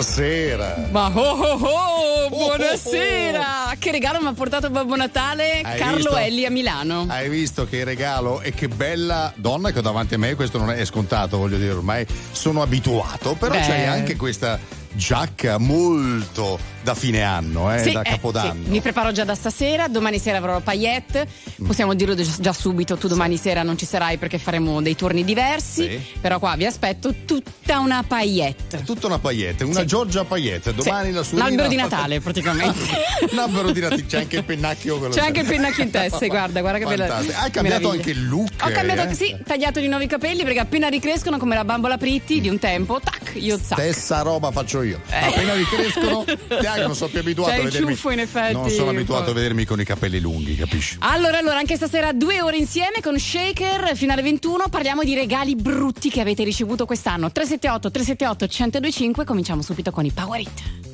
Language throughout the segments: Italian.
Buonasera. Ma oh oh oh, buonasera! Oh, oh, oh. Che regalo mi ha portato Babbo Natale Hai Carlo visto? Elli a Milano. Hai visto che regalo e che bella donna che ho davanti a me, questo non è scontato, voglio dire, ormai sono abituato, però Beh. c'hai anche questa giacca molto da fine anno, eh, sì, da eh, capodanno. Sì. Mi preparo già da stasera, domani sera avrò la paillette, possiamo dirlo già subito, tu domani sì. sera non ci sarai perché faremo dei turni diversi, però qua vi aspetto tutta una paillette. Tutta una paillette, una Giorgia paillette, domani la sua... L'albero di Natale praticamente. L'albero di Natale, c'è anche il pennacchio. C'è anche il pennacchio in testa, guarda, guarda che bella. Hai cambiato meraviglia. anche il look. Ho cambiato, eh? sì, tagliato di nuovi capelli perché appena ricrescono come la bambola Pritti di un tempo, tac, io zac. Stessa roba faccio io. Eh. Appena ricrescono, non sono più abituato C'è a vedermi. Ciuffo, in effetti. Non sono abituato a vedermi con i capelli lunghi, capisci? Allora, allora, anche stasera due ore insieme con Shaker, finale 21, parliamo di regali brutti che avete ricevuto quest'anno. 378 378 1025, cominciamo subito con i Power It.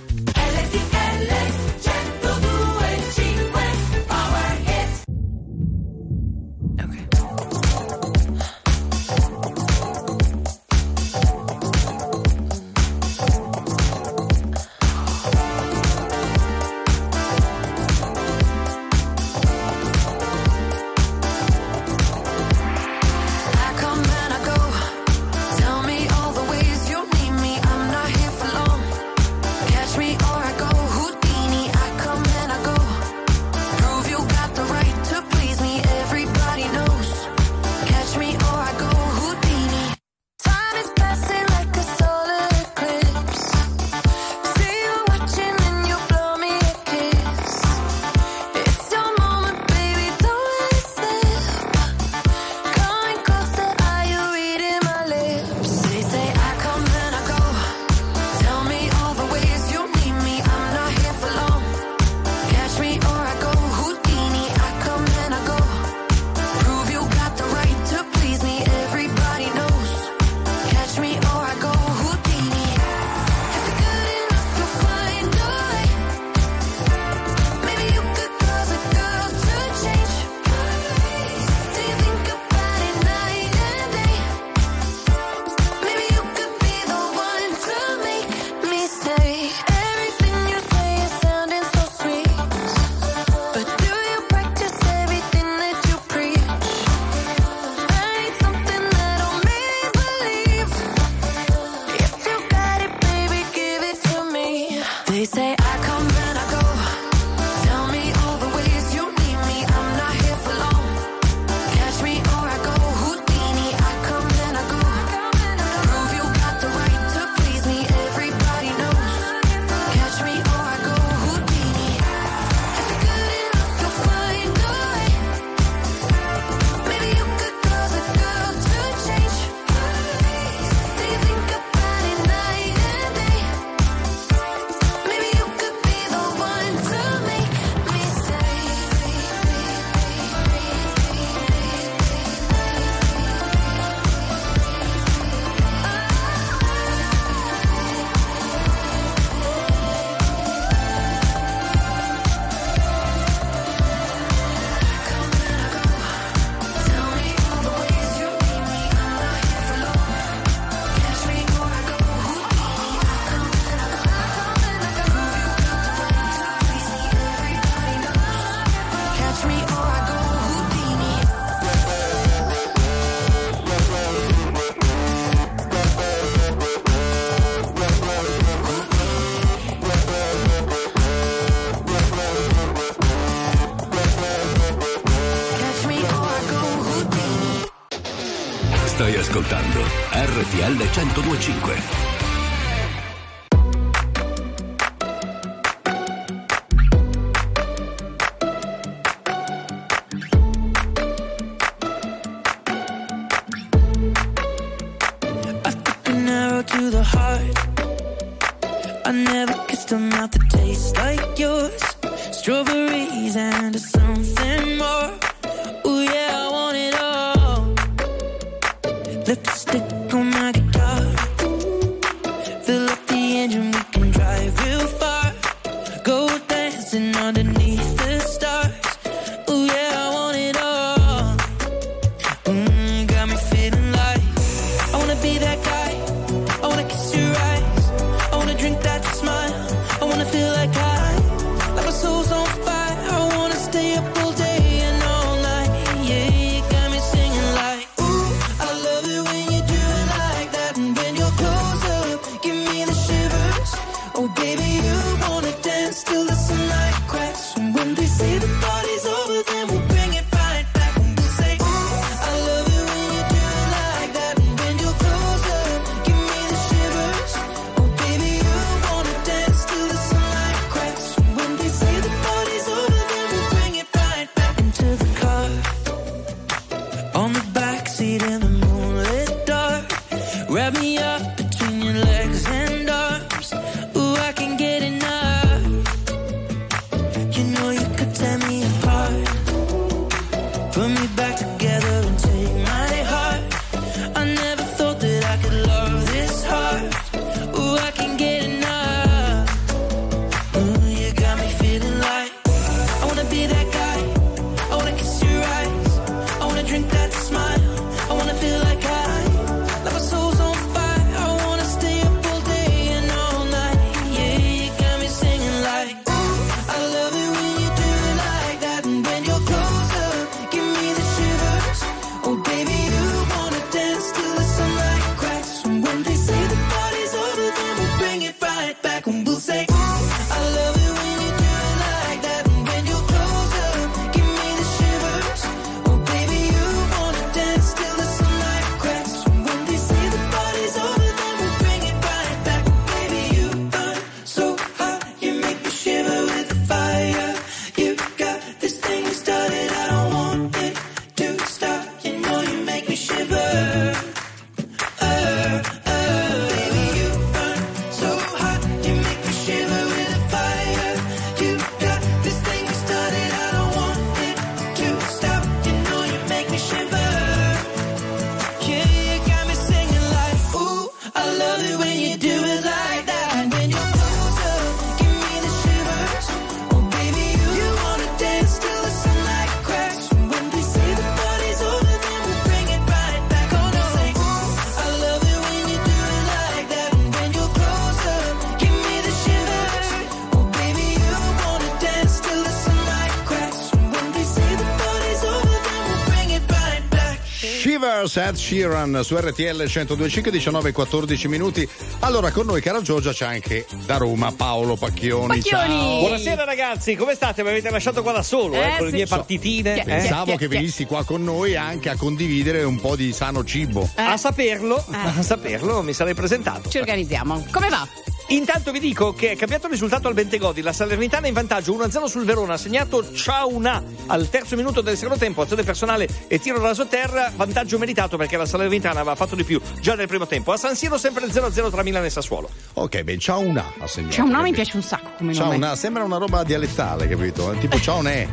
Ed Sheeran su RTL 102.5 19 14 minuti. Allora con noi cara Giorgia c'è anche da Roma Paolo Pacchioni. Pacchioni. Ciao. Buonasera ragazzi, come state? Mi avete lasciato qua da solo eh, eh, con sì. le mie partitine. Eh? Pensavo che venissi qua con noi anche a condividere un po' di sano cibo. Eh. A saperlo, a saperlo mi sarei presentato. Ci organizziamo. Come va? Intanto vi dico che è cambiato il risultato al Bentegodi. La Salernitana in vantaggio 1-0 sul Verona. Ha segnato Ciauna al terzo minuto del secondo tempo. Azione personale e tiro da sotterra. Vantaggio meritato perché la Salernitana aveva fatto di più già nel primo tempo. A San Siro sempre 0-0 tra Milano e Sassuolo. Ok, beh, Ciauna ha segnato. Ciauna mi piace un sacco come nome. Ciauna sembra una roba dialettale, capito? Tipo Ciaunè.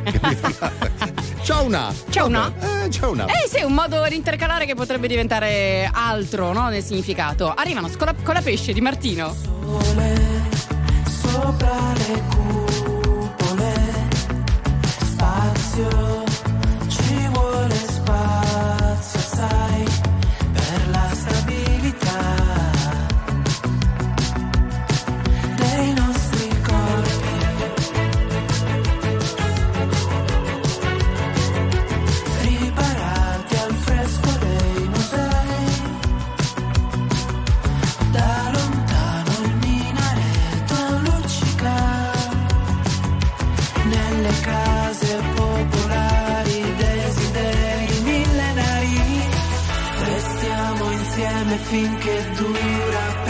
Ciauna. Ciauna. Eh, Ciauna. Eh sì, un modo di intercalare che potrebbe diventare altro, no? Nel significato. Arrivano con la, con la pesce di Martino sopra le cupole, spazio, ci vuole spazio, sai, finché dura,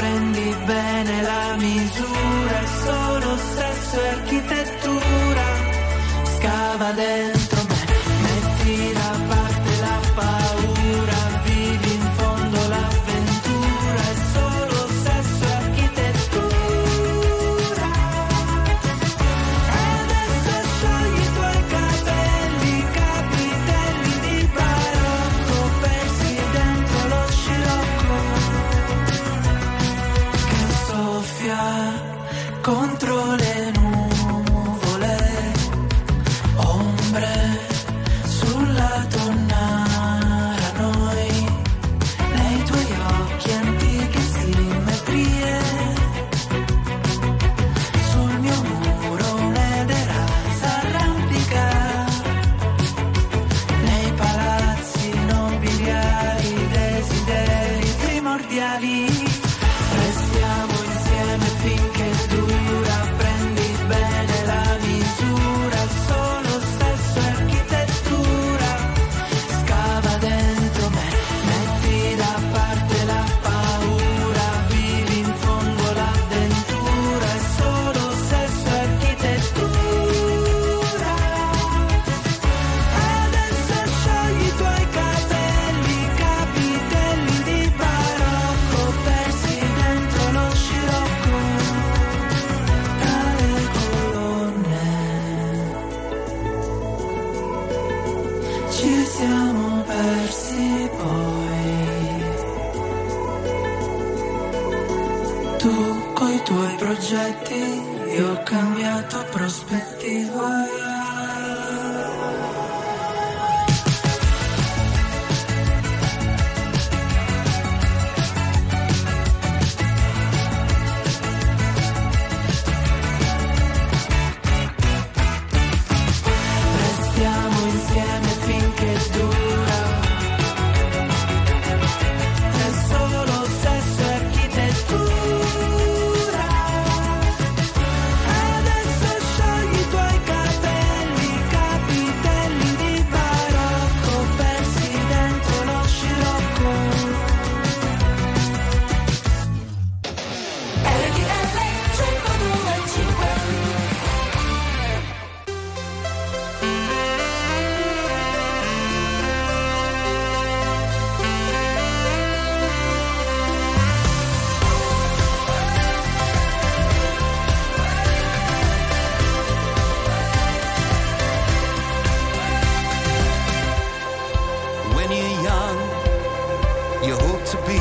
to be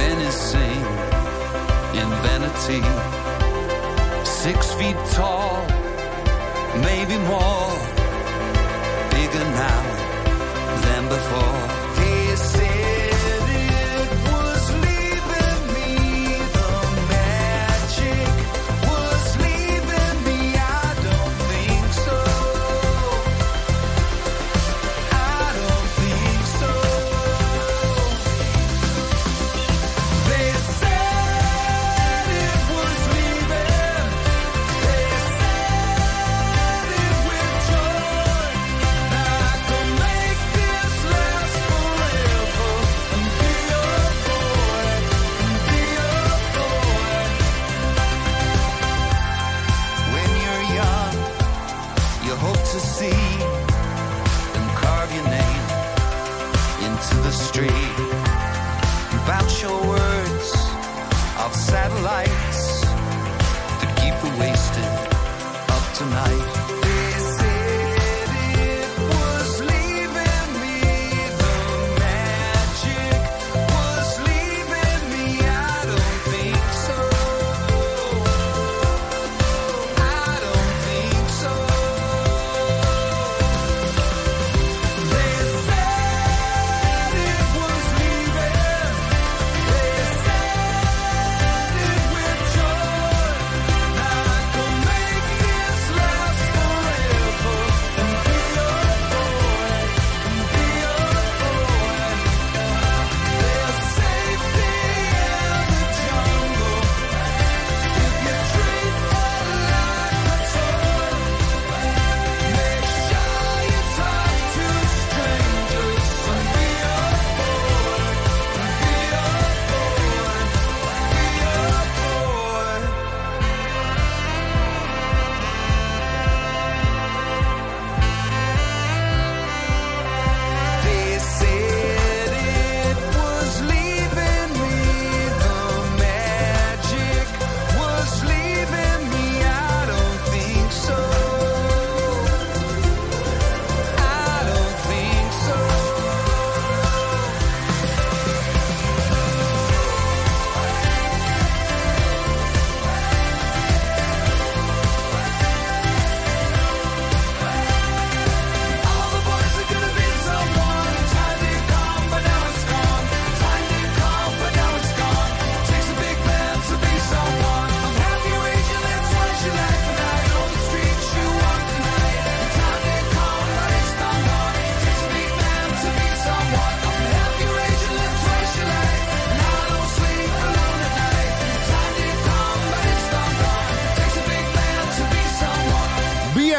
menacing in vanity. Six feet tall, maybe more, bigger now than before.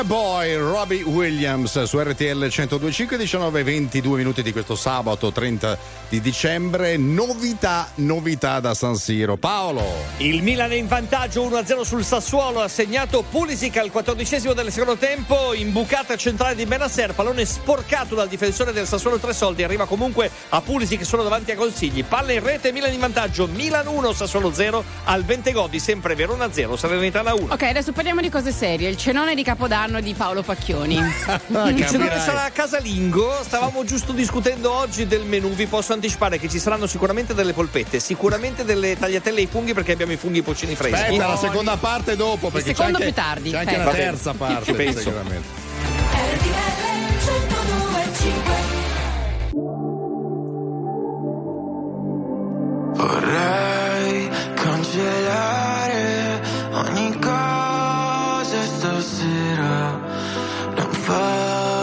Boy Robbie Williams su RTL 1025 19 22 minuti di questo sabato 30 di dicembre. Novità novità da San Siro. Paolo. Il Milan è in vantaggio 1-0 sul Sassuolo ha segnato Pulisic al 14 del secondo tempo imbucata centrale di Benasser pallone sporcato dal difensore del Sassuolo tre soldi arriva comunque a Pulisic solo davanti a Consigli. Palla in rete Milan in vantaggio Milan 1 Sassuolo 0 al Bentegodi sempre Verona 0 Salernitana 1 ok adesso parliamo di cose serie. Il cenone di Capodanno compleanno di Paolo Pacchioni. Secondo me sarà eh. casalingo. Stavamo giusto discutendo oggi del menù. Vi posso anticipare che ci saranno sicuramente delle polpette, sicuramente delle tagliatelle ai funghi perché abbiamo i funghi pocini freschi. Aspetta, oh, la seconda parte dopo. Perché il secondo c'è anche, più tardi. C'è anche la terza parte, Ci penso. sicuramente. Vorrei cancellare ogni cosa stasera non fa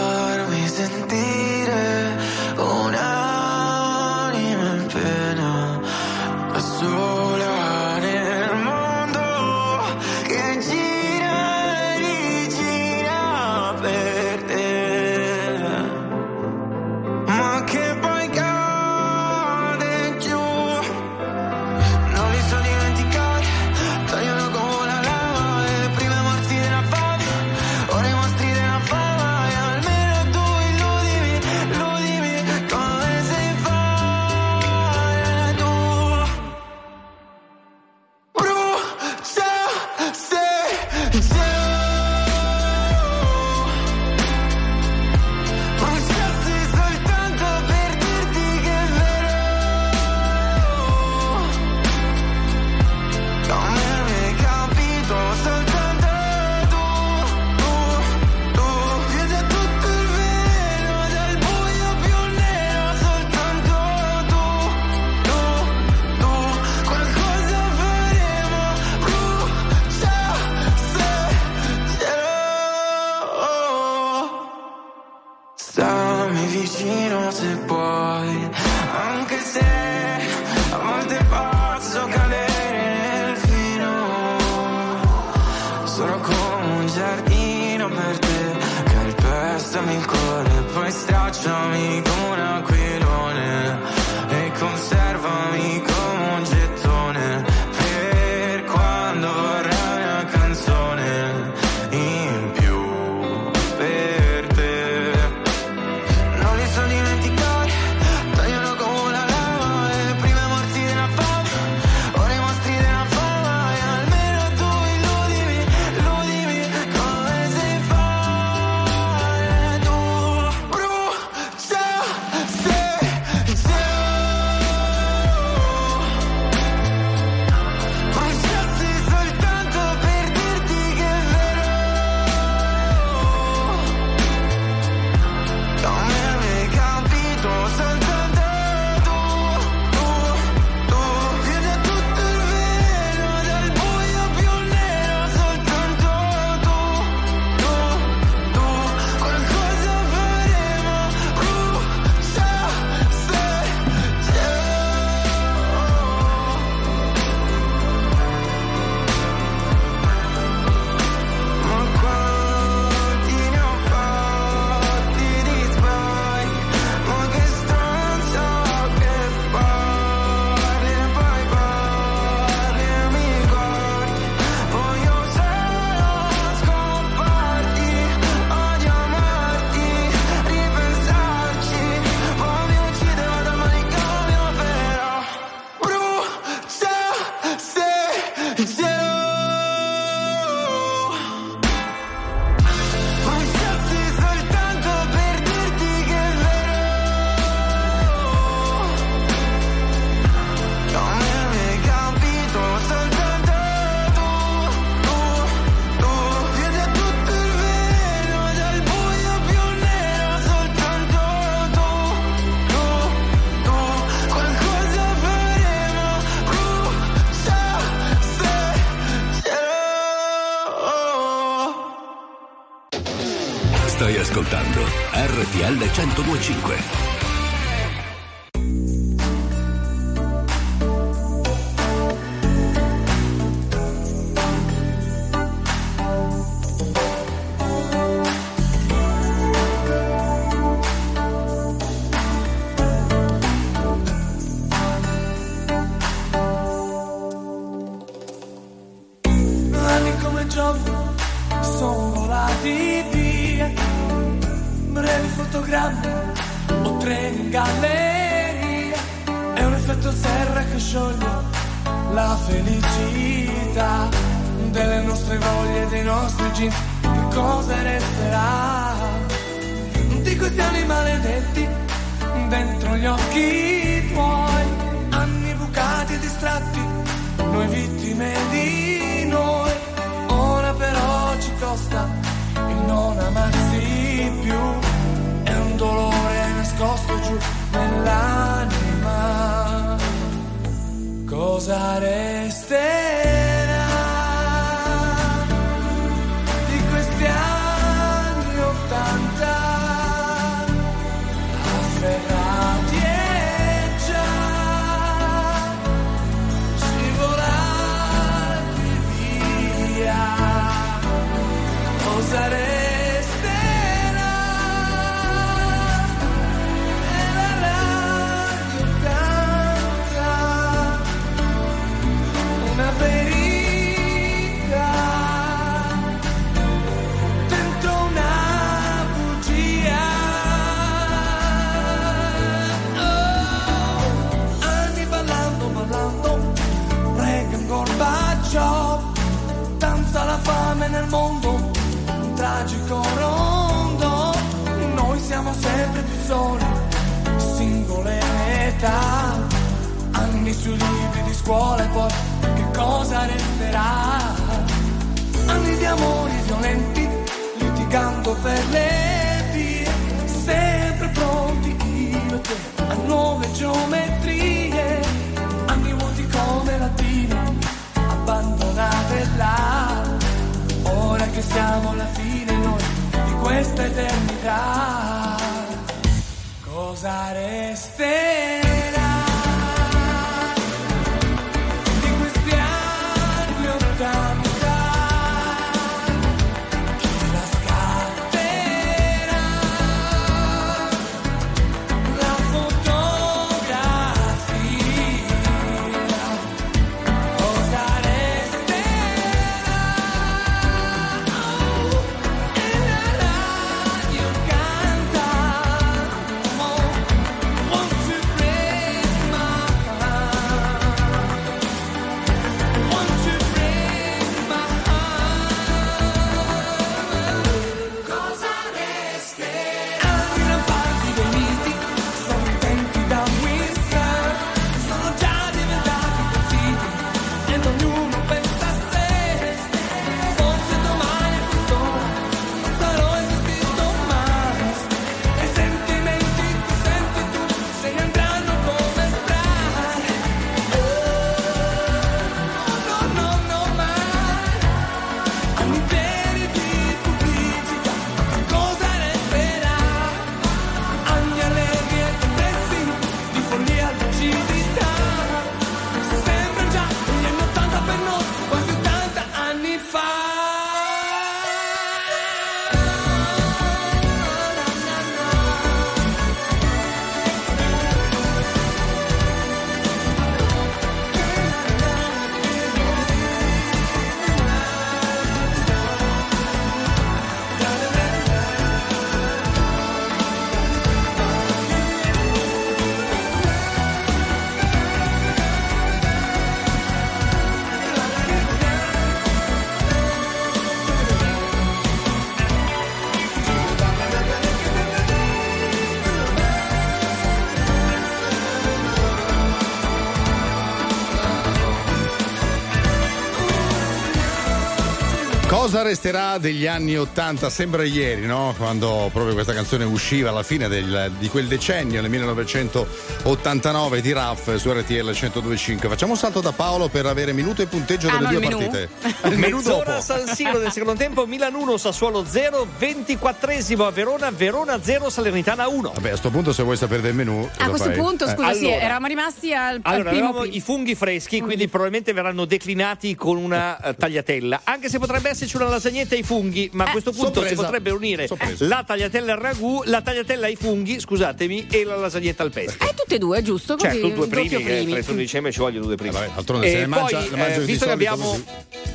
resterà degli anni Ottanta, sembra ieri, no? quando proprio questa canzone usciva alla fine del, di quel decennio, nel 1989, di Raff su RTL 102.5. Facciamo un salto da Paolo per avere minuto e punteggio ah, delle due il partite. il menù dopo. San Siro del secondo tempo, Milan 1, Sassuolo 0, 24 a Verona, Verona 0, Salernitana 1. Vabbè, a questo punto se vuoi sapere del menù... A questo fai? punto, scusa, eh. allora, sì, eravamo rimasti al, allora, al primo... i funghi freschi, quindi probabilmente verranno declinati con una eh, tagliatella, anche se potrebbe esserci una lasagna passa niente ai funghi, ma a eh, questo punto sorpresa. si potrebbe unire sorpresa. la tagliatella al ragù, la tagliatella ai funghi, scusatemi, e la lasagnetta al pesto. Eh, tutte e due, giusto? Cioè, così, certo, due primi, eh, primi. che primi. il dicembre ci vogliono due primi. Eh, vabbè, altronde se ne mangia, poi, ne visto che abbiamo così.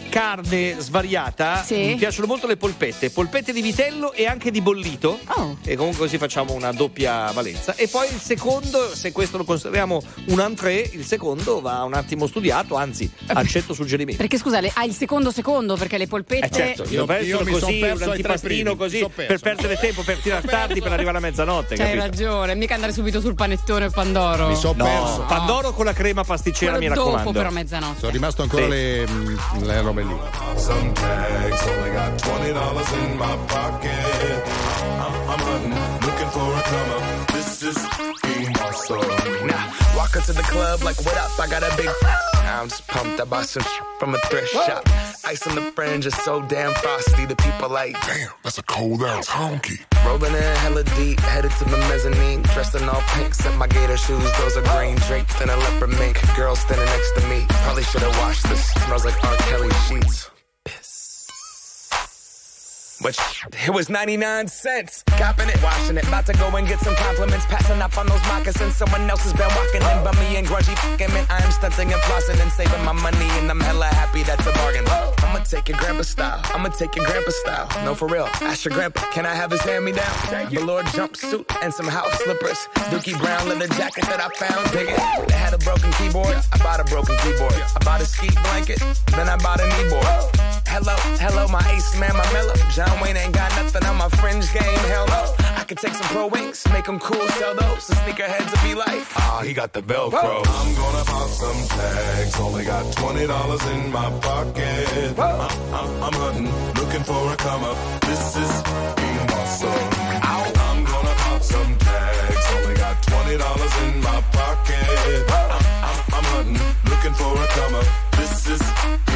carne svariata, sì. mi piacciono molto le polpette, polpette di vitello e anche di bollito. Oh. E comunque così facciamo una doppia valenza. E poi il secondo, se questo lo consideriamo un entrée, il secondo va un attimo studiato, anzi, accetto suggerimenti. Perché scusa, le, hai il secondo secondo perché le polpette eh, certo. Io- io, penso io mi così, son perso un antipastino così, per perdere tempo, per tirare tardi, per arrivare a mezzanotte, C'hai capito? ragione, mica andare subito sul panettone Pandoro. Mi sono No, perso. Pandoro con la crema pasticcera, Quello mi dopo raccomando. però mezzanotte. Sono rimasto ancora Sì. le, le robe lì. Some tags, only got twenty dollars in my pocket. I'm, I'm hunting, looking for a come up. This is being awesome. Now, walk into the club like, what up? I got a big. I'm just pumped. I bought some from a thrift shop. Ice on the fringe is so damn frosty. The people like, Damn, that's a cold ass honky. rolling in hella deep, headed to the mezzanine. Dressed in all pink, set my gator shoes. Those are green draped in a leopard mink. Girl standing next to me. Probably should have washed this. Smells like R. Kelly sheets. But it was 99 cents. Copping it, washing it. About to go and get some compliments. Passing up on those moccasins. Someone else has been walking in by me and grudgy fucking man. I am stunting and flossing and saving my money. And I'm hella happy that's a bargain. I'ma take your grandpa style. I'ma take your grandpa style. No, for real. Ask your grandpa. Can I have his hand me down? Velour jumpsuit and some house slippers. Dookie brown leather jacket that I found. Dig it. They had a broken keyboard. I bought a broken keyboard. I bought a ski blanket. Then I bought a kneeboard. Hello, hello, my ace man, my mellow. John Wayne ain't got nothing on my fringe game. Hell no. I could take some pro wings, make them cool, sell those. The sneakerheads will be like, ah, he got the Velcro. I'm gonna pop some tags, only got twenty dollars in my pocket. I'm, I'm, I'm hunting, looking for a come up. This is being awesome. I'm gonna pop some tags, only got twenty dollars in my pocket. I'm, I'm, I'm hunting, looking for a come up. This is being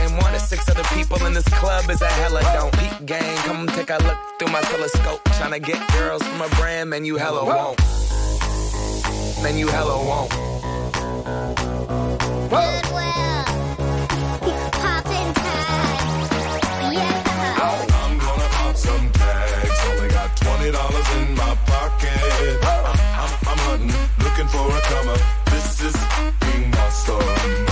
one as six other people in this club is a hella don't. Peep gang, come take a look through my telescope. Tryna get girls from a brand, man, you hella won't. Man, you hella won't. Goodwill. Poppin' tags. Yeah. I'm gonna pop some tags. Only got twenty dollars in my pocket. I'm, I'm, I'm hunting, looking for a come up. This is being awesome.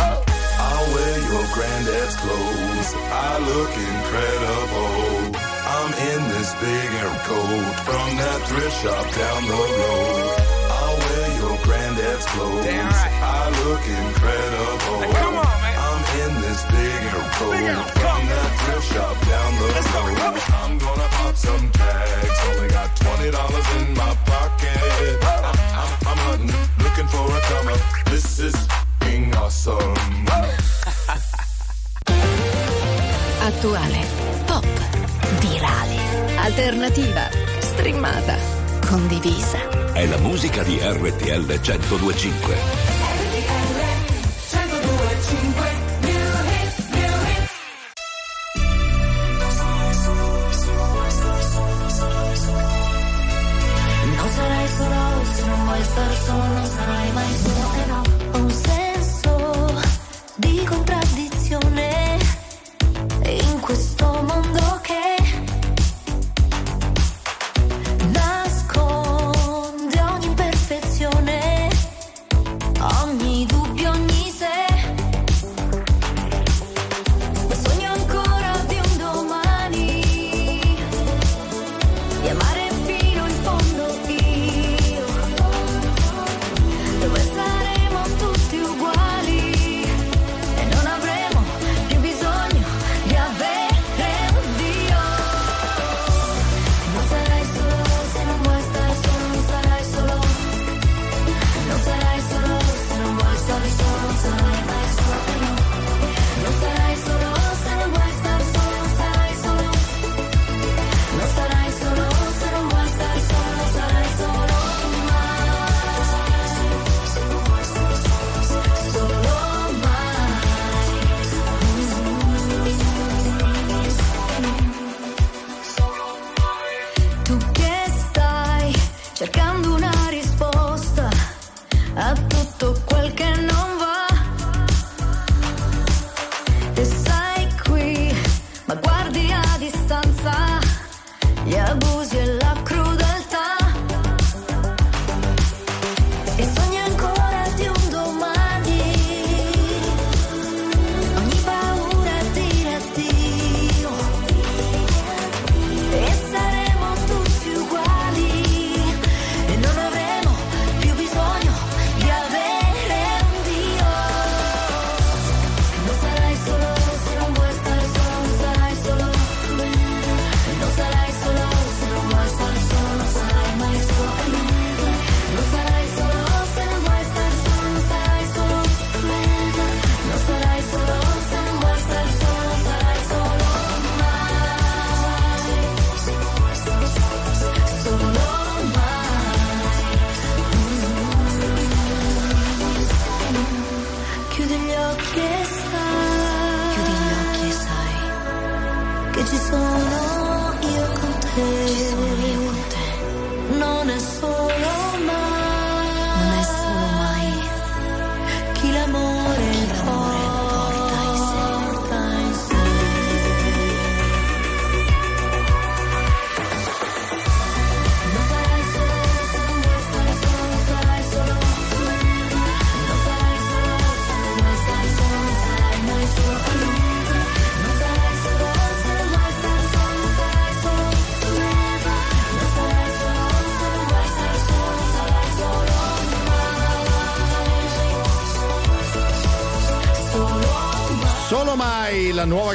I'll wear your granddad's clothes. I look incredible. I'm in this big air coat from that thrift shop down the road. I'll wear your granddad's clothes. Damn right. I look incredible. Now come on, man. I'm in this big air coat from that thrift shop down the road. Go, I'm gonna pop some tags. Only got twenty dollars in my pocket. I'm, I'm, I'm hunting, looking for a come up. This is being awesome. Attuale, pop, virale, alternativa, streamata, condivisa. È la musica di RTL 1025. Non sarai solo se non vuoi star solo, non sarai mai solo questo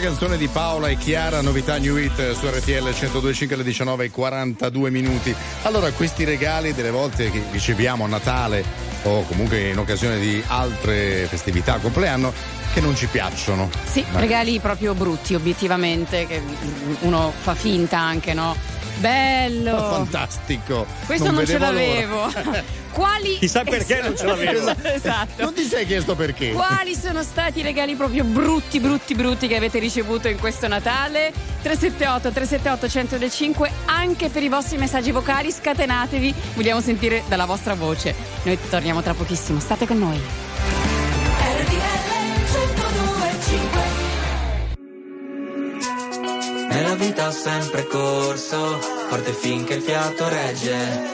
canzone di Paola e Chiara, novità New Hit su RTL 1025 alle 19 e 42 minuti. Allora, questi regali delle volte che riceviamo a Natale o comunque in occasione di altre festività, compleanno, che non ci piacciono. Sì, Ma- regali proprio brutti, obiettivamente, che uno fa finta anche, no? Bello! Fantastico. Questo non, ce vedevo l'avevo. Quali Chissà perché non ce l'avevo. esatto. Non ti sei chiesto perché? Quali sono stati i regali proprio brutti, brutti, brutti che avete ricevuto in questo Natale? 378 378 1025 anche per i vostri messaggi vocali, scatenatevi, vogliamo sentire dalla vostra voce. Noi torniamo tra pochissimo, state con noi. Nella vita ho sempre corso, forte finché il fiato regge.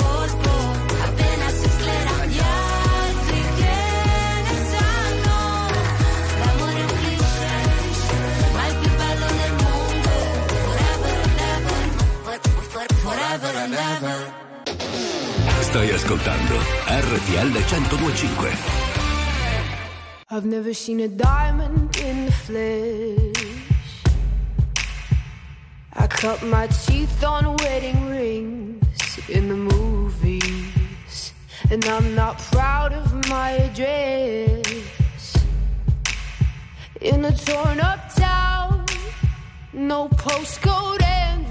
forever and ever. Stai ascoltando RTL 1025. I've never seen a diamond in the flesh. I cut my teeth on wedding rings in the movies. And I'm not proud of my address. In a torn up town, no postcode envy.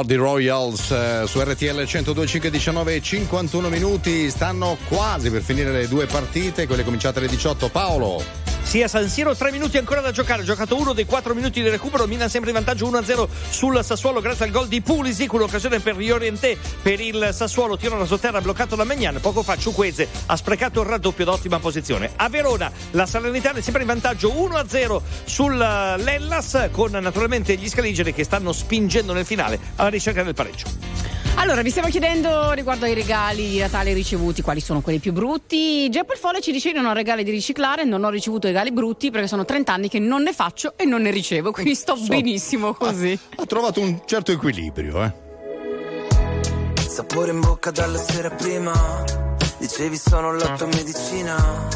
Lordi Royals eh, su RTL 102.5 19 e 51 minuti stanno quasi per finire le due partite quelle cominciate alle 18 Paolo Sì, a San Siro, tre minuti ancora da giocare. Ha giocato uno dei quattro minuti di recupero. Milan sempre in vantaggio 1-0 sul Sassuolo grazie al gol di Pulisic. Un'occasione per Riorienté per il Sassuolo. Tiro da sotterra bloccato da Megnan. Poco fa Ciuqueze ha sprecato il raddoppio d'ottima posizione. A Verona la Salernitana è sempre in vantaggio 1-0 sul Lellas con naturalmente gli scaligeri che stanno spingendo nel finale alla ricerca del pareggio. Allora, vi stiamo chiedendo riguardo ai regali di Natale ricevuti quali sono quelli più brutti. Giappo il Folle ci dice: Io non ho regali di riciclare, non ho ricevuto regali brutti perché sono 30 anni che non ne faccio e non ne ricevo, quindi sto benissimo così. ha trovato un certo equilibrio eh Sapore in bocca dalla sera prima. Dicevi sono la tua medicina.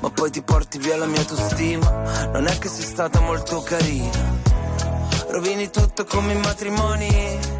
Ma poi ti porti via la mia autostima. Non è che sei stata molto carina. Rovini tutto come i matrimoni.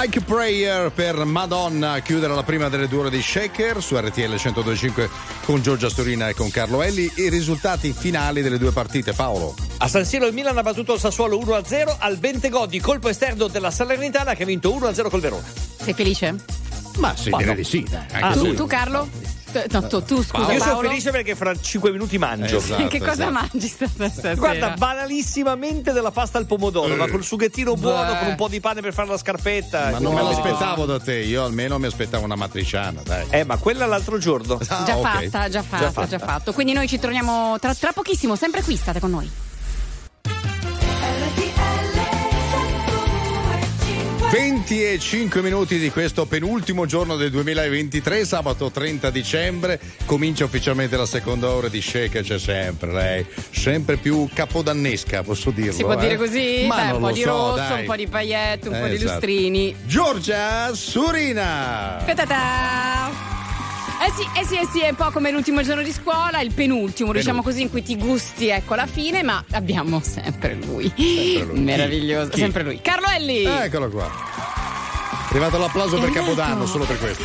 Like Prayer per Madonna a chiudere la prima delle due ore di Shaker su RTL 1025 con Giorgia Storina e con Carlo Elli. I risultati finali delle due partite, Paolo. A San Siro il Milan ha battuto il Sassuolo 1-0 al Bentegodi, colpo esterno della Salernitana che ha vinto 1-0 col Verona. Sei felice? Ma sì, Ma direi no. di sì. dai, Ah, tu, tu, Carlo? No, tu, tu, scusa, Io sono felice perché fra 5 minuti mangio. Esatto, che cosa esatto. mangi stasera? Guarda, banalissimamente della pasta al pomodoro, ma col sughettino buono, Beh. con un po' di pane per fare la scarpetta. Ma non me l'aspettavo da te, io almeno mi aspettavo una matriciana, dai. Eh, ma quella l'altro giorno. Ah, Già fatta, già fatta, fatta. già fatto. Quindi noi ci torniamo tra, tra pochissimo, sempre qui, state con noi. RTL 20 e 5 minuti di questo penultimo giorno del 2023, sabato 30 dicembre, comincia ufficialmente la seconda ora di Shake, c'è sempre lei, sempre più capodannesca, posso dirlo. Si può eh? dire così? Ma non un po' di so, rosso, dai. un po' di paillette, un Eh, po' di esatto. lustrini. Giorgia Surina. Ta-ta-ta! Eh sì, eh sì, eh sì, è un po' come l'ultimo giorno di scuola, il penultimo, diciamo così, in cui ti gusti, ecco, la fine, ma abbiamo sempre lui. Sempre lui. Meraviglioso, Chi? sempre lui. Carlo Elli! Eccolo qua. È arrivato l'applauso per Capodanno, solo per questo.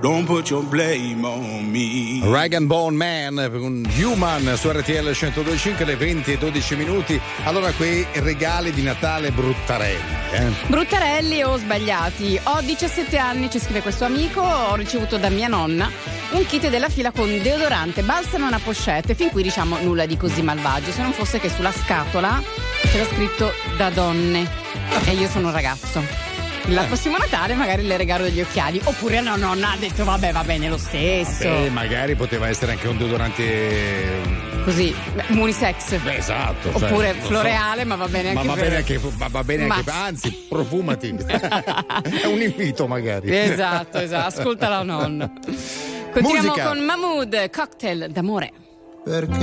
Don't put your blame on me. Rag and Bone Man con Human su RTL 1025 alle 20 e 12 minuti. Allora, quei regali di Natale bruttarelli. Eh? Bruttarelli o sbagliati? Ho 17 anni, ci scrive questo amico, ho ricevuto da mia nonna un kit della fila con deodorante, balsamo e una pochette, fin qui diciamo nulla di così malvagio, se non fosse che sulla scatola c'era scritto da donne e io sono un ragazzo. Il prossimo Natale magari le regalo degli occhiali, oppure la nonna ha detto vabbè va bene lo stesso. Beh, magari poteva essere anche un deodorante. Così, unisex. Beh, esatto. cioè, Oppure so. floreale, ma va bene Ma anche va per- bene anche, va- va bene anche- Ma- anzi, profumati. È un invito, magari. Esatto, esatto, ascolta la nonna. Continuiamo Musica. con Mahmood, cocktail d'amore. Perché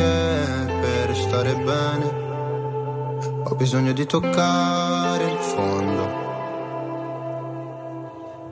per stare bene ho bisogno di toccare il fondo.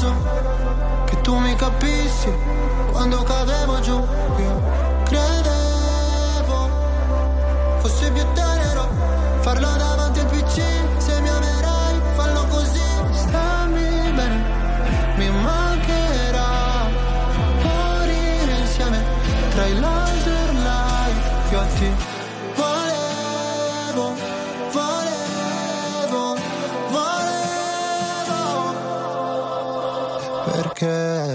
Pegaso, che tu mi capissi quando cadevo giù. Io credevo fosse più tenero farlo davanti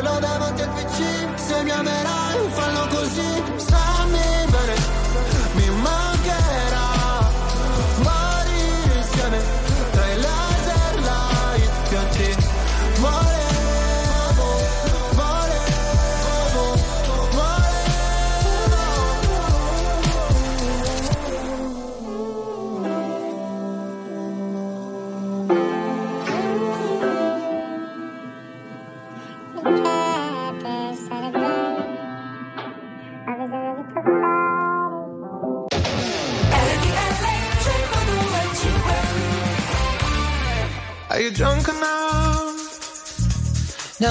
Farlo davanti al PC Se mi amerai fallo così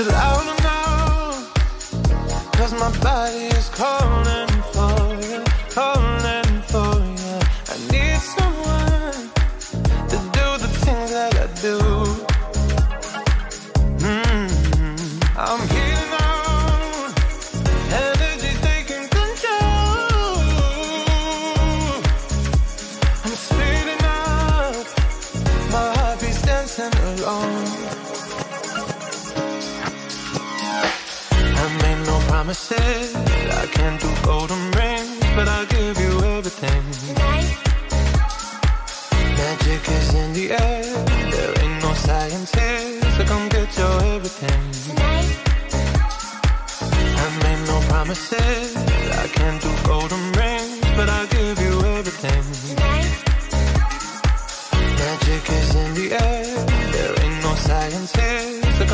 it loud no? Cause my body is calling science eh? is the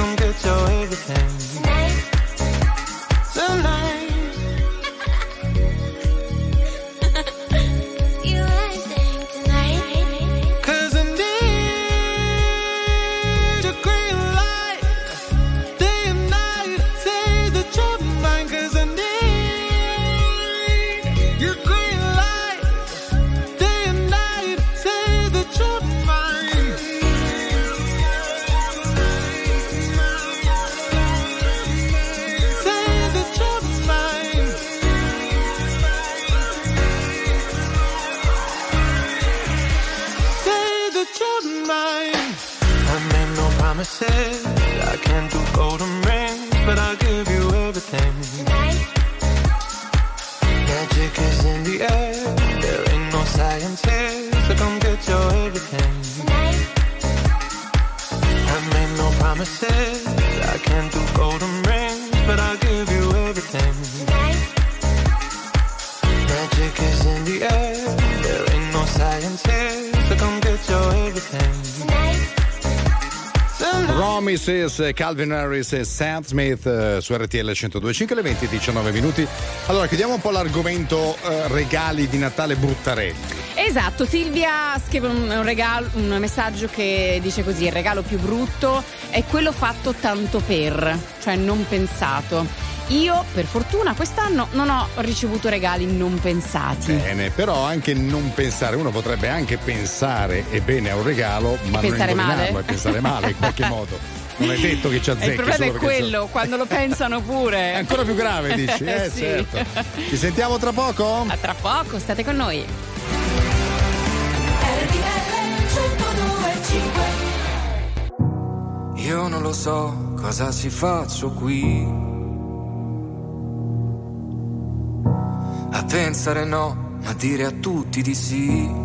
Promises, Calvin Harris e Sam Smith eh, su RTL 102.5 le 20 19 minuti. Allora, chiudiamo un po' l'argomento eh, regali di Natale bruttarelli. Esatto, Silvia scrive un, un regalo, un messaggio che dice così: il regalo più brutto è quello fatto tanto per, cioè non pensato. Io, per fortuna, quest'anno non ho ricevuto regali non pensati. Bene, però anche non pensare, uno potrebbe anche pensare e bene a un regalo, ma non pensare indovinarlo male? e pensare male in qualche modo. Non è detto che ci E azzecchi. il problema è quello, quando lo pensano pure. È ancora più grave, dici? Eh, Sì. certo. Ci sentiamo tra poco? A tra poco, state con noi. Io non lo so cosa ci faccio qui. A pensare no, ma dire a tutti di sì.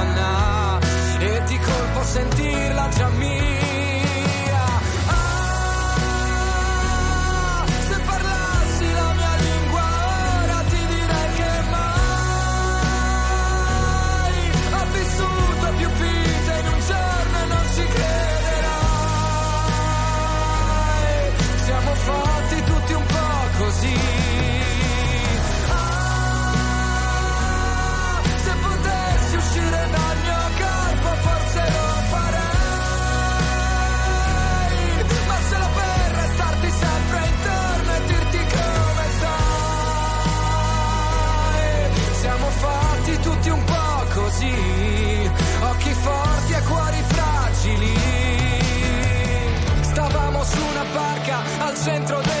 sentirla già mia. Barca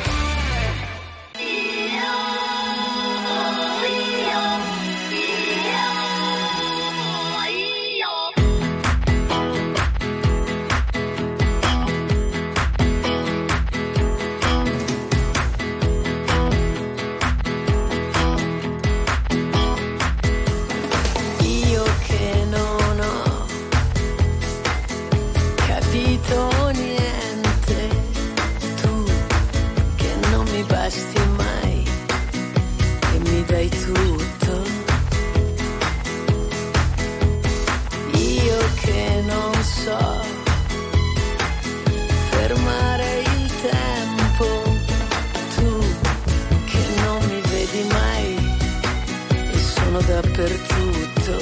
Dappertutto.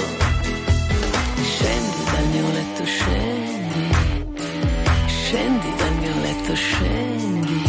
Scendi dal mio letto, scendi, scendi dal mio letto, scendi.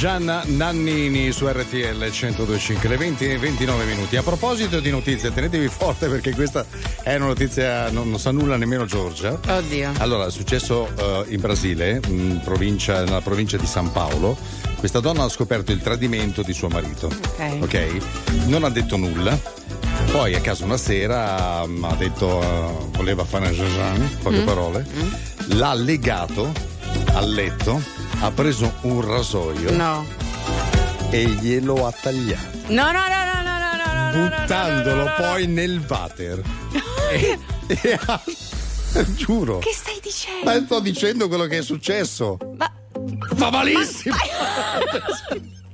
Gianna Nannini su RTL 1025, le 20 e 29 minuti. A proposito di notizie, tenetevi forte perché questa è una notizia, non, non sa nulla nemmeno Giorgia. Oddio. Allora, è successo eh, in Brasile, in provincia- nella provincia di San Paolo. Questa donna ha scoperto il tradimento di suo marito. Ok. Ok? Non ha detto nulla. Poi a casa una sera mm, ha detto eh, voleva fare un jajang, poche Mm. parole. L'ha legato al letto, ha preso un rasoio no. e glielo ha tagliato. No, no, no, no, no, no, Buttandolo no, no, poi nel water. e, e ha, giuro. Che stai dicendo? Ma sto dicendo quello che è successo. Ma fa malissimo. Ma...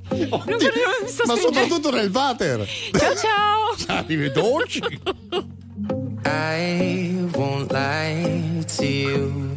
Oddio, non, non ma soprattutto nel water. Ciao ciao. Arrivederci. I won't lie to you.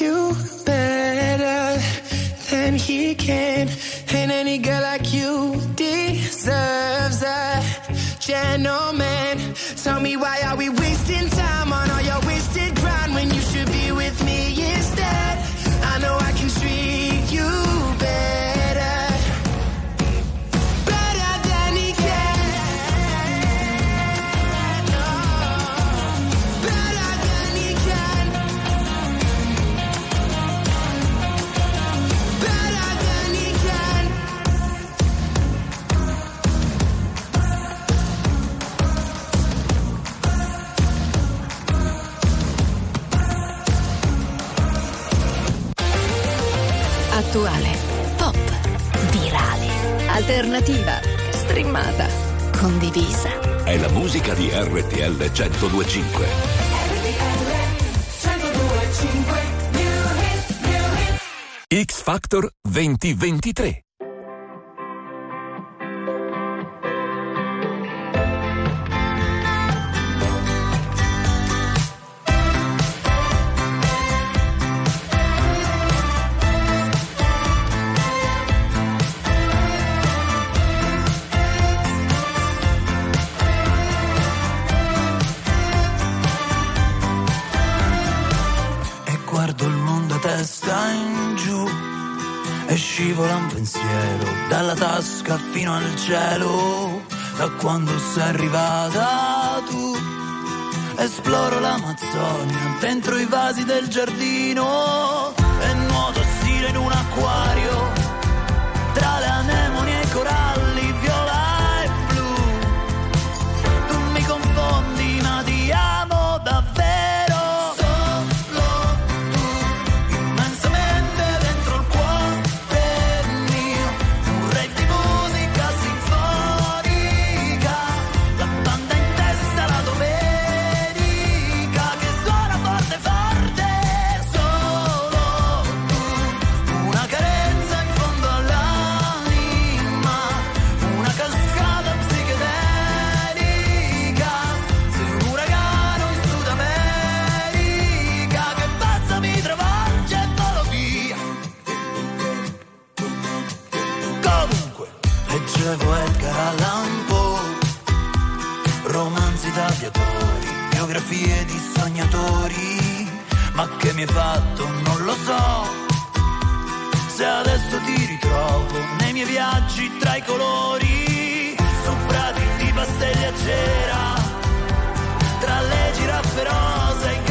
you better than he can. And any girl like you deserves a gentleman. Tell me why are we wasting time 1025. X Factor 2023. Tasca fino al cielo da quando sei arrivata tu. Esploro l'Amazzonia dentro i vasi del giardino e nuoto stile in un acquario biografie di sognatori ma che mi hai fatto non lo so. Se adesso ti ritrovo nei miei viaggi tra i colori su prati di pasteglia cera tra le giraffe rosa e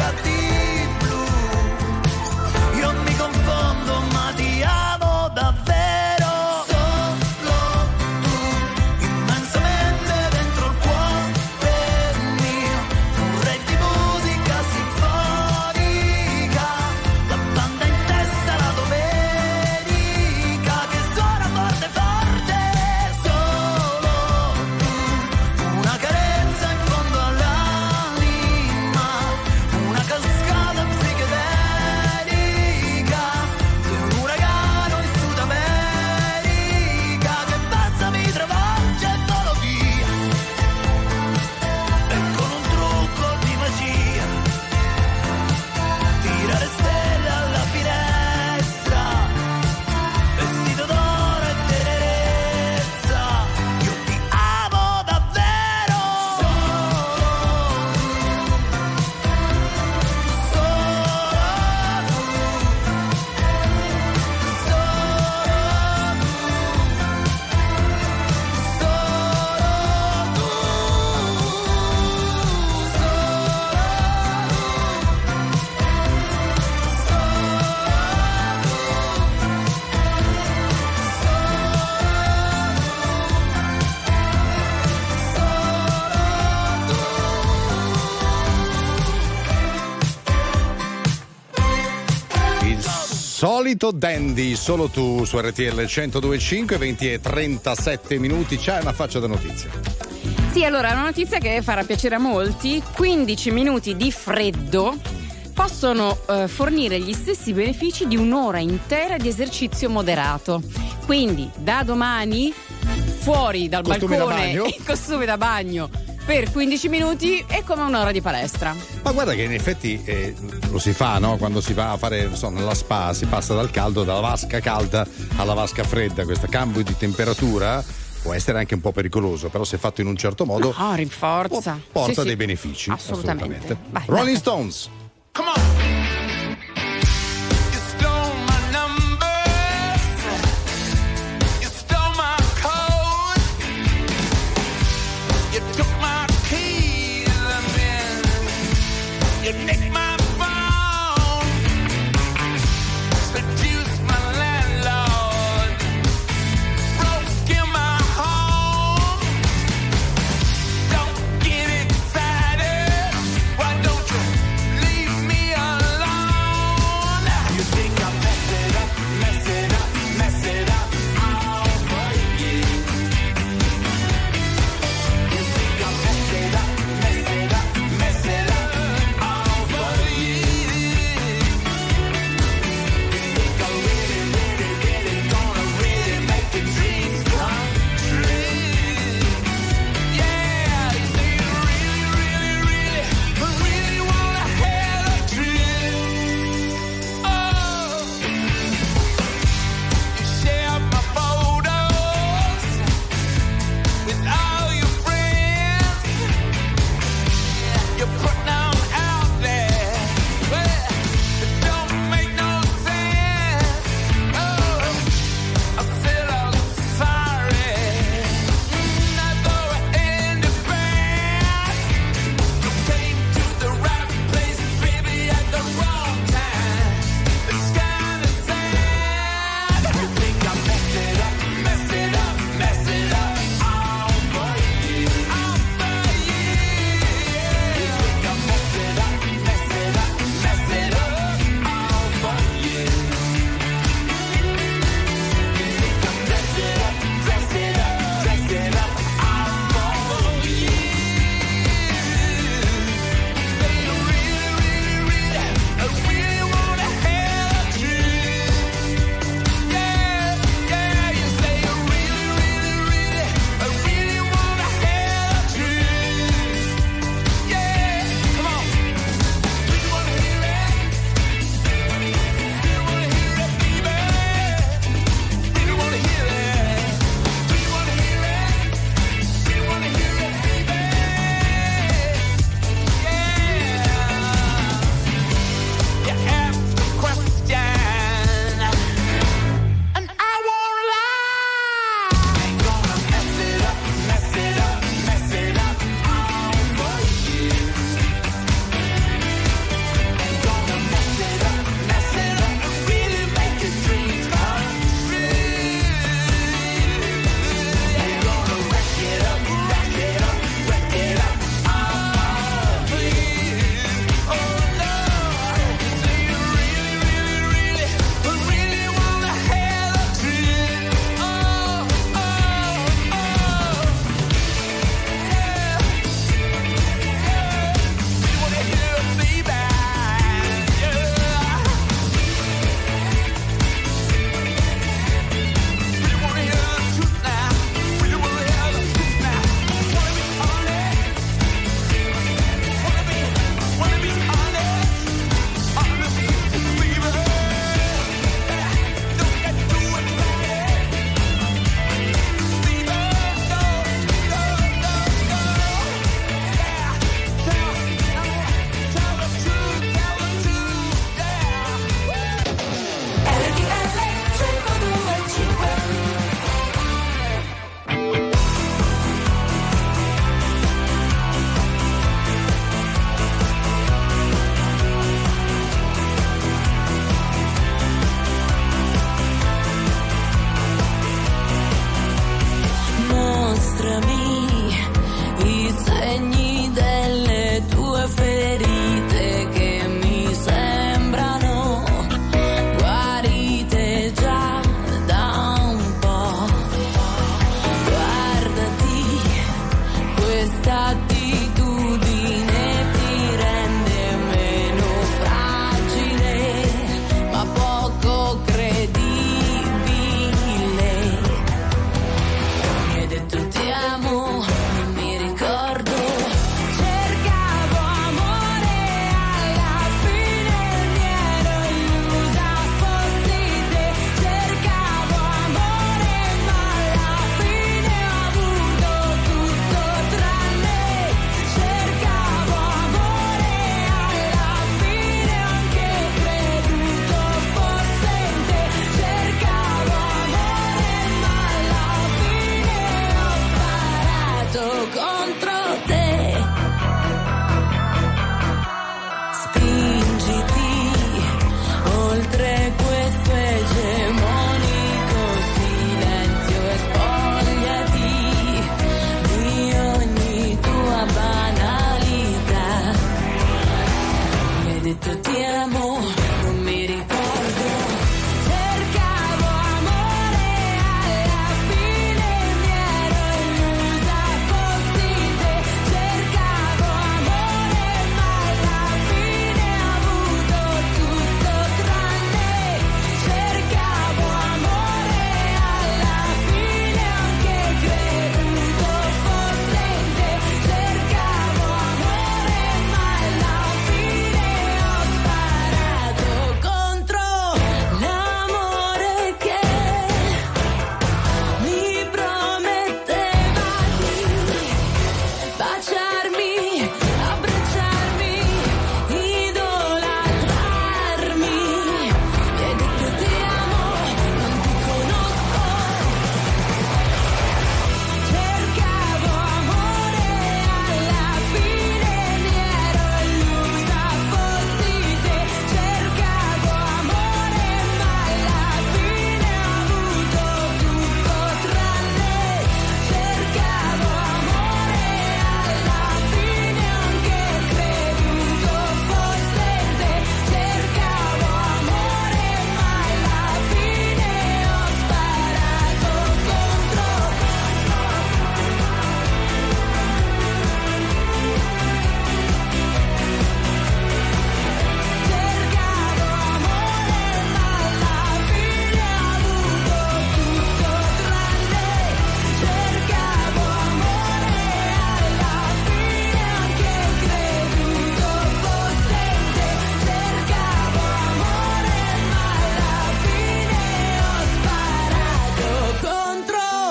solito dandy, solo tu su RTL 1025, 20 e 37 minuti. C'è una faccia da notizia. Sì, allora, una notizia che farà piacere a molti. 15 minuti di freddo possono eh, fornire gli stessi benefici di un'ora intera di esercizio moderato. Quindi, da domani, fuori dal Costumi da balcone bagno? in costume da bagno per 15 minuti è come un'ora di palestra. Ma guarda che in effetti eh, lo si fa, no? Quando si va a fare, non so, nella spa, si passa dal caldo, dalla vasca calda alla vasca fredda, questo cambio di temperatura può essere anche un po' pericoloso, però se fatto in un certo modo Ah, rinforza. porta Sì, sì. dei benefici. Assolutamente. Vai, Rolling Stones.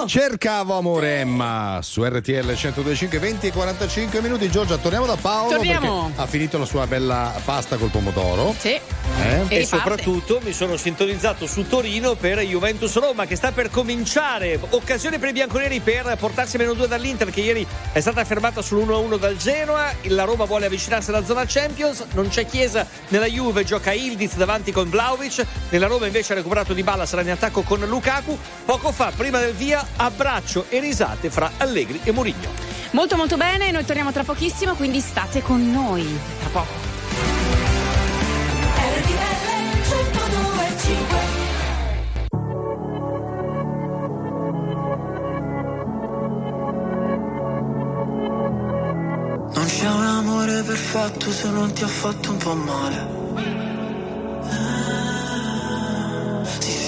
Cercavo amore Emma su RTL 125 20 e 45 minuti. Giorgia, torniamo da Paolo Torniamo. perché ha finito la sua bella pasta col pomodoro. Sì. Eh? E E soprattutto mi sono sintonizzato su Torino per Juventus Roma che sta per cominciare. Occasione per i bianconeri per portarsi meno 2 dall'Inter che ieri è stata fermata sull'1-1 dal Genoa. La Roma vuole avvicinarsi alla zona Champions. Non c'è Chiesa nella Juve, gioca Ildiz davanti con Vlaovic. Nella Roma invece ha recuperato Di Balla, sarà in attacco con Lukaku. Poco fa, prima del via, abbraccio e risate fra Allegri e Mourinho. Molto molto bene, noi torniamo tra pochissimo, quindi state con noi. Tra poco. Non c'è un amore perfetto se non ti ha fatto un po' male.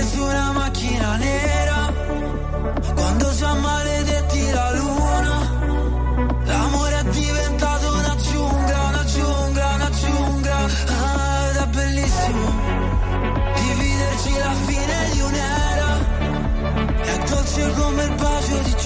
Su una macchina nera. Quando già maledetti la luna L'amore è diventato una giungla, una giungla, una giungla. Ah, Ed è bellissimo Dividerci la fine di un'era. È dolce come il bacio di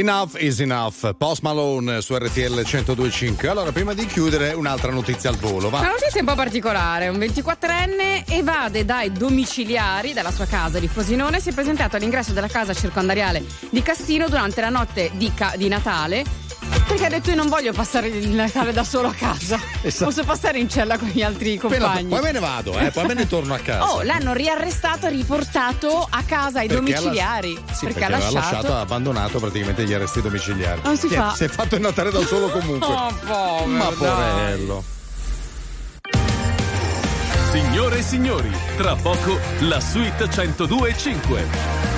Enough is enough. Post Malone su RTL 1025. Allora, prima di chiudere, un'altra notizia al volo. Una Va. notizia un po' particolare, un 24enne evade dai domiciliari dalla sua casa di Frosinone, si è presentato all'ingresso della casa circondariale di Cassino durante la notte di, Ca- di Natale perché ha detto io non voglio passare il Natale da solo a casa, Esatto. posso passare in cella con gli altri compagni. poi me ne vado, eh, poi me ne torno a casa. Oh, l'hanno riarrestato e riportato a casa ai Perché ha domiciliari. lasci- sì, perché, ha aveva lasciato. lasciato, ha abbandonato praticamente gli arresti domiciliari. Non si Niente, fa. Si è fatto il Natale da solo comunque. Oh, povero, Ma dai. porello. Signore e signori, tra poco la suite 102.5.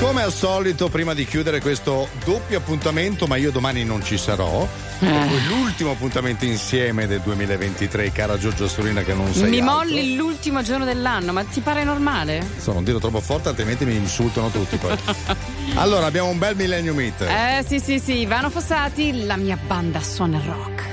Come al solito, prima di chiudere questo doppio appuntamento, ma io domani non ci sarò. Eh. l'ultimo appuntamento insieme del 2023, cara Giorgio Astorina, che non sei Mi altro. molli l'ultimo giorno dell'anno, ma ti pare normale? Insomma, non dirlo troppo forte, altrimenti mi insultano tutti poi. allora, abbiamo un bel Millennium Hit. Eh sì sì sì, Ivano Fossati, la mia banda suona rock.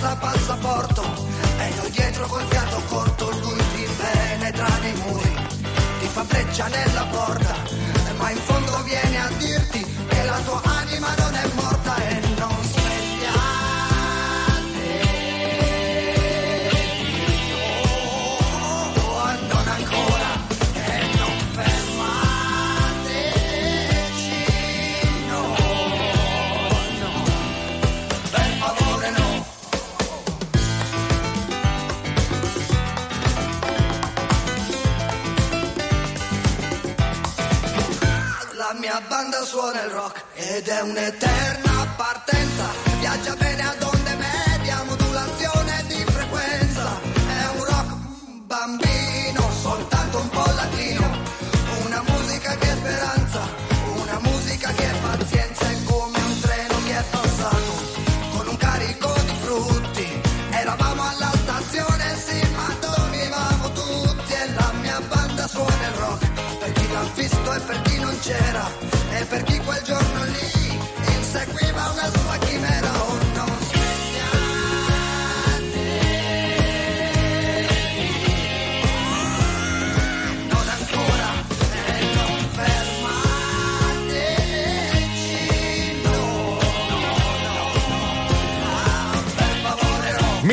Senza passaporto e noi dietro col fiato corto lui ti penetra nei muri ti fa breccia nella porta ma in fondo viene a dirti che la tua anima non è morta e ed è un'eterna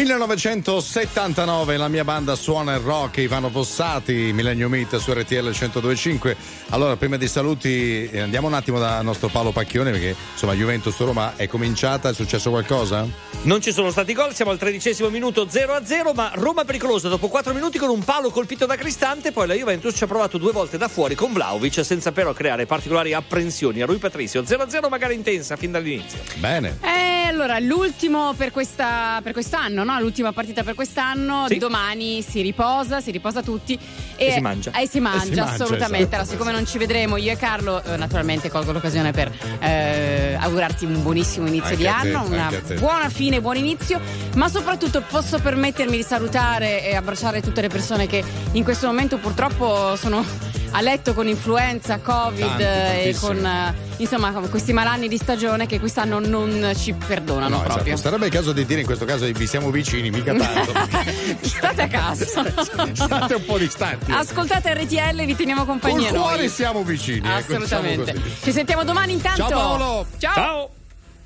1979 la mia banda suona il rock, Ivano Fossati, Millennium Meet su RTL 1025. Allora, prima dei saluti eh, andiamo un attimo da nostro Paolo Pacchione perché insomma Juventus Roma è cominciata, è successo qualcosa? Non ci sono stati gol, siamo al tredicesimo minuto 0-0, ma Roma pericolosa dopo 4 minuti con un palo colpito da Cristante, poi la Juventus ci ha provato due volte da fuori con Vlaovic senza però creare particolari apprensioni a Rui Patrizio. 0-0 magari intensa fin dall'inizio. Bene. Eh, allora, l'ultimo per, questa, per quest'anno, no? L'ultima partita per quest'anno. Sì. Domani si riposa, si riposa tutti. E si mangia. E si mangia, E si mangia, assolutamente. esatto. Allora, siccome non ci vedremo io e Carlo, eh, naturalmente colgo l'occasione per eh, augurarti un buonissimo inizio Anche di a te, anno, una buona fine, buon inizio, ma soprattutto posso permettermi di salutare e abbracciare tutte le persone che in questo momento purtroppo sono a letto con influenza, Covid Tanti, eh, e con eh, insomma con questi malanni di stagione che quest'anno non ci perdonano No, proprio. esatto. Sarebbe il caso di dire in questo caso vi siamo vicini, mica tanto. State a casa. State un po' distanti. Ascoltate RTL, vi teniamo compagnia Col cuore noi. siamo vicini. ecco, diciamo Assolutamente. Ci sentiamo domani intanto. Ciao Paolo. Ciao. Ciao!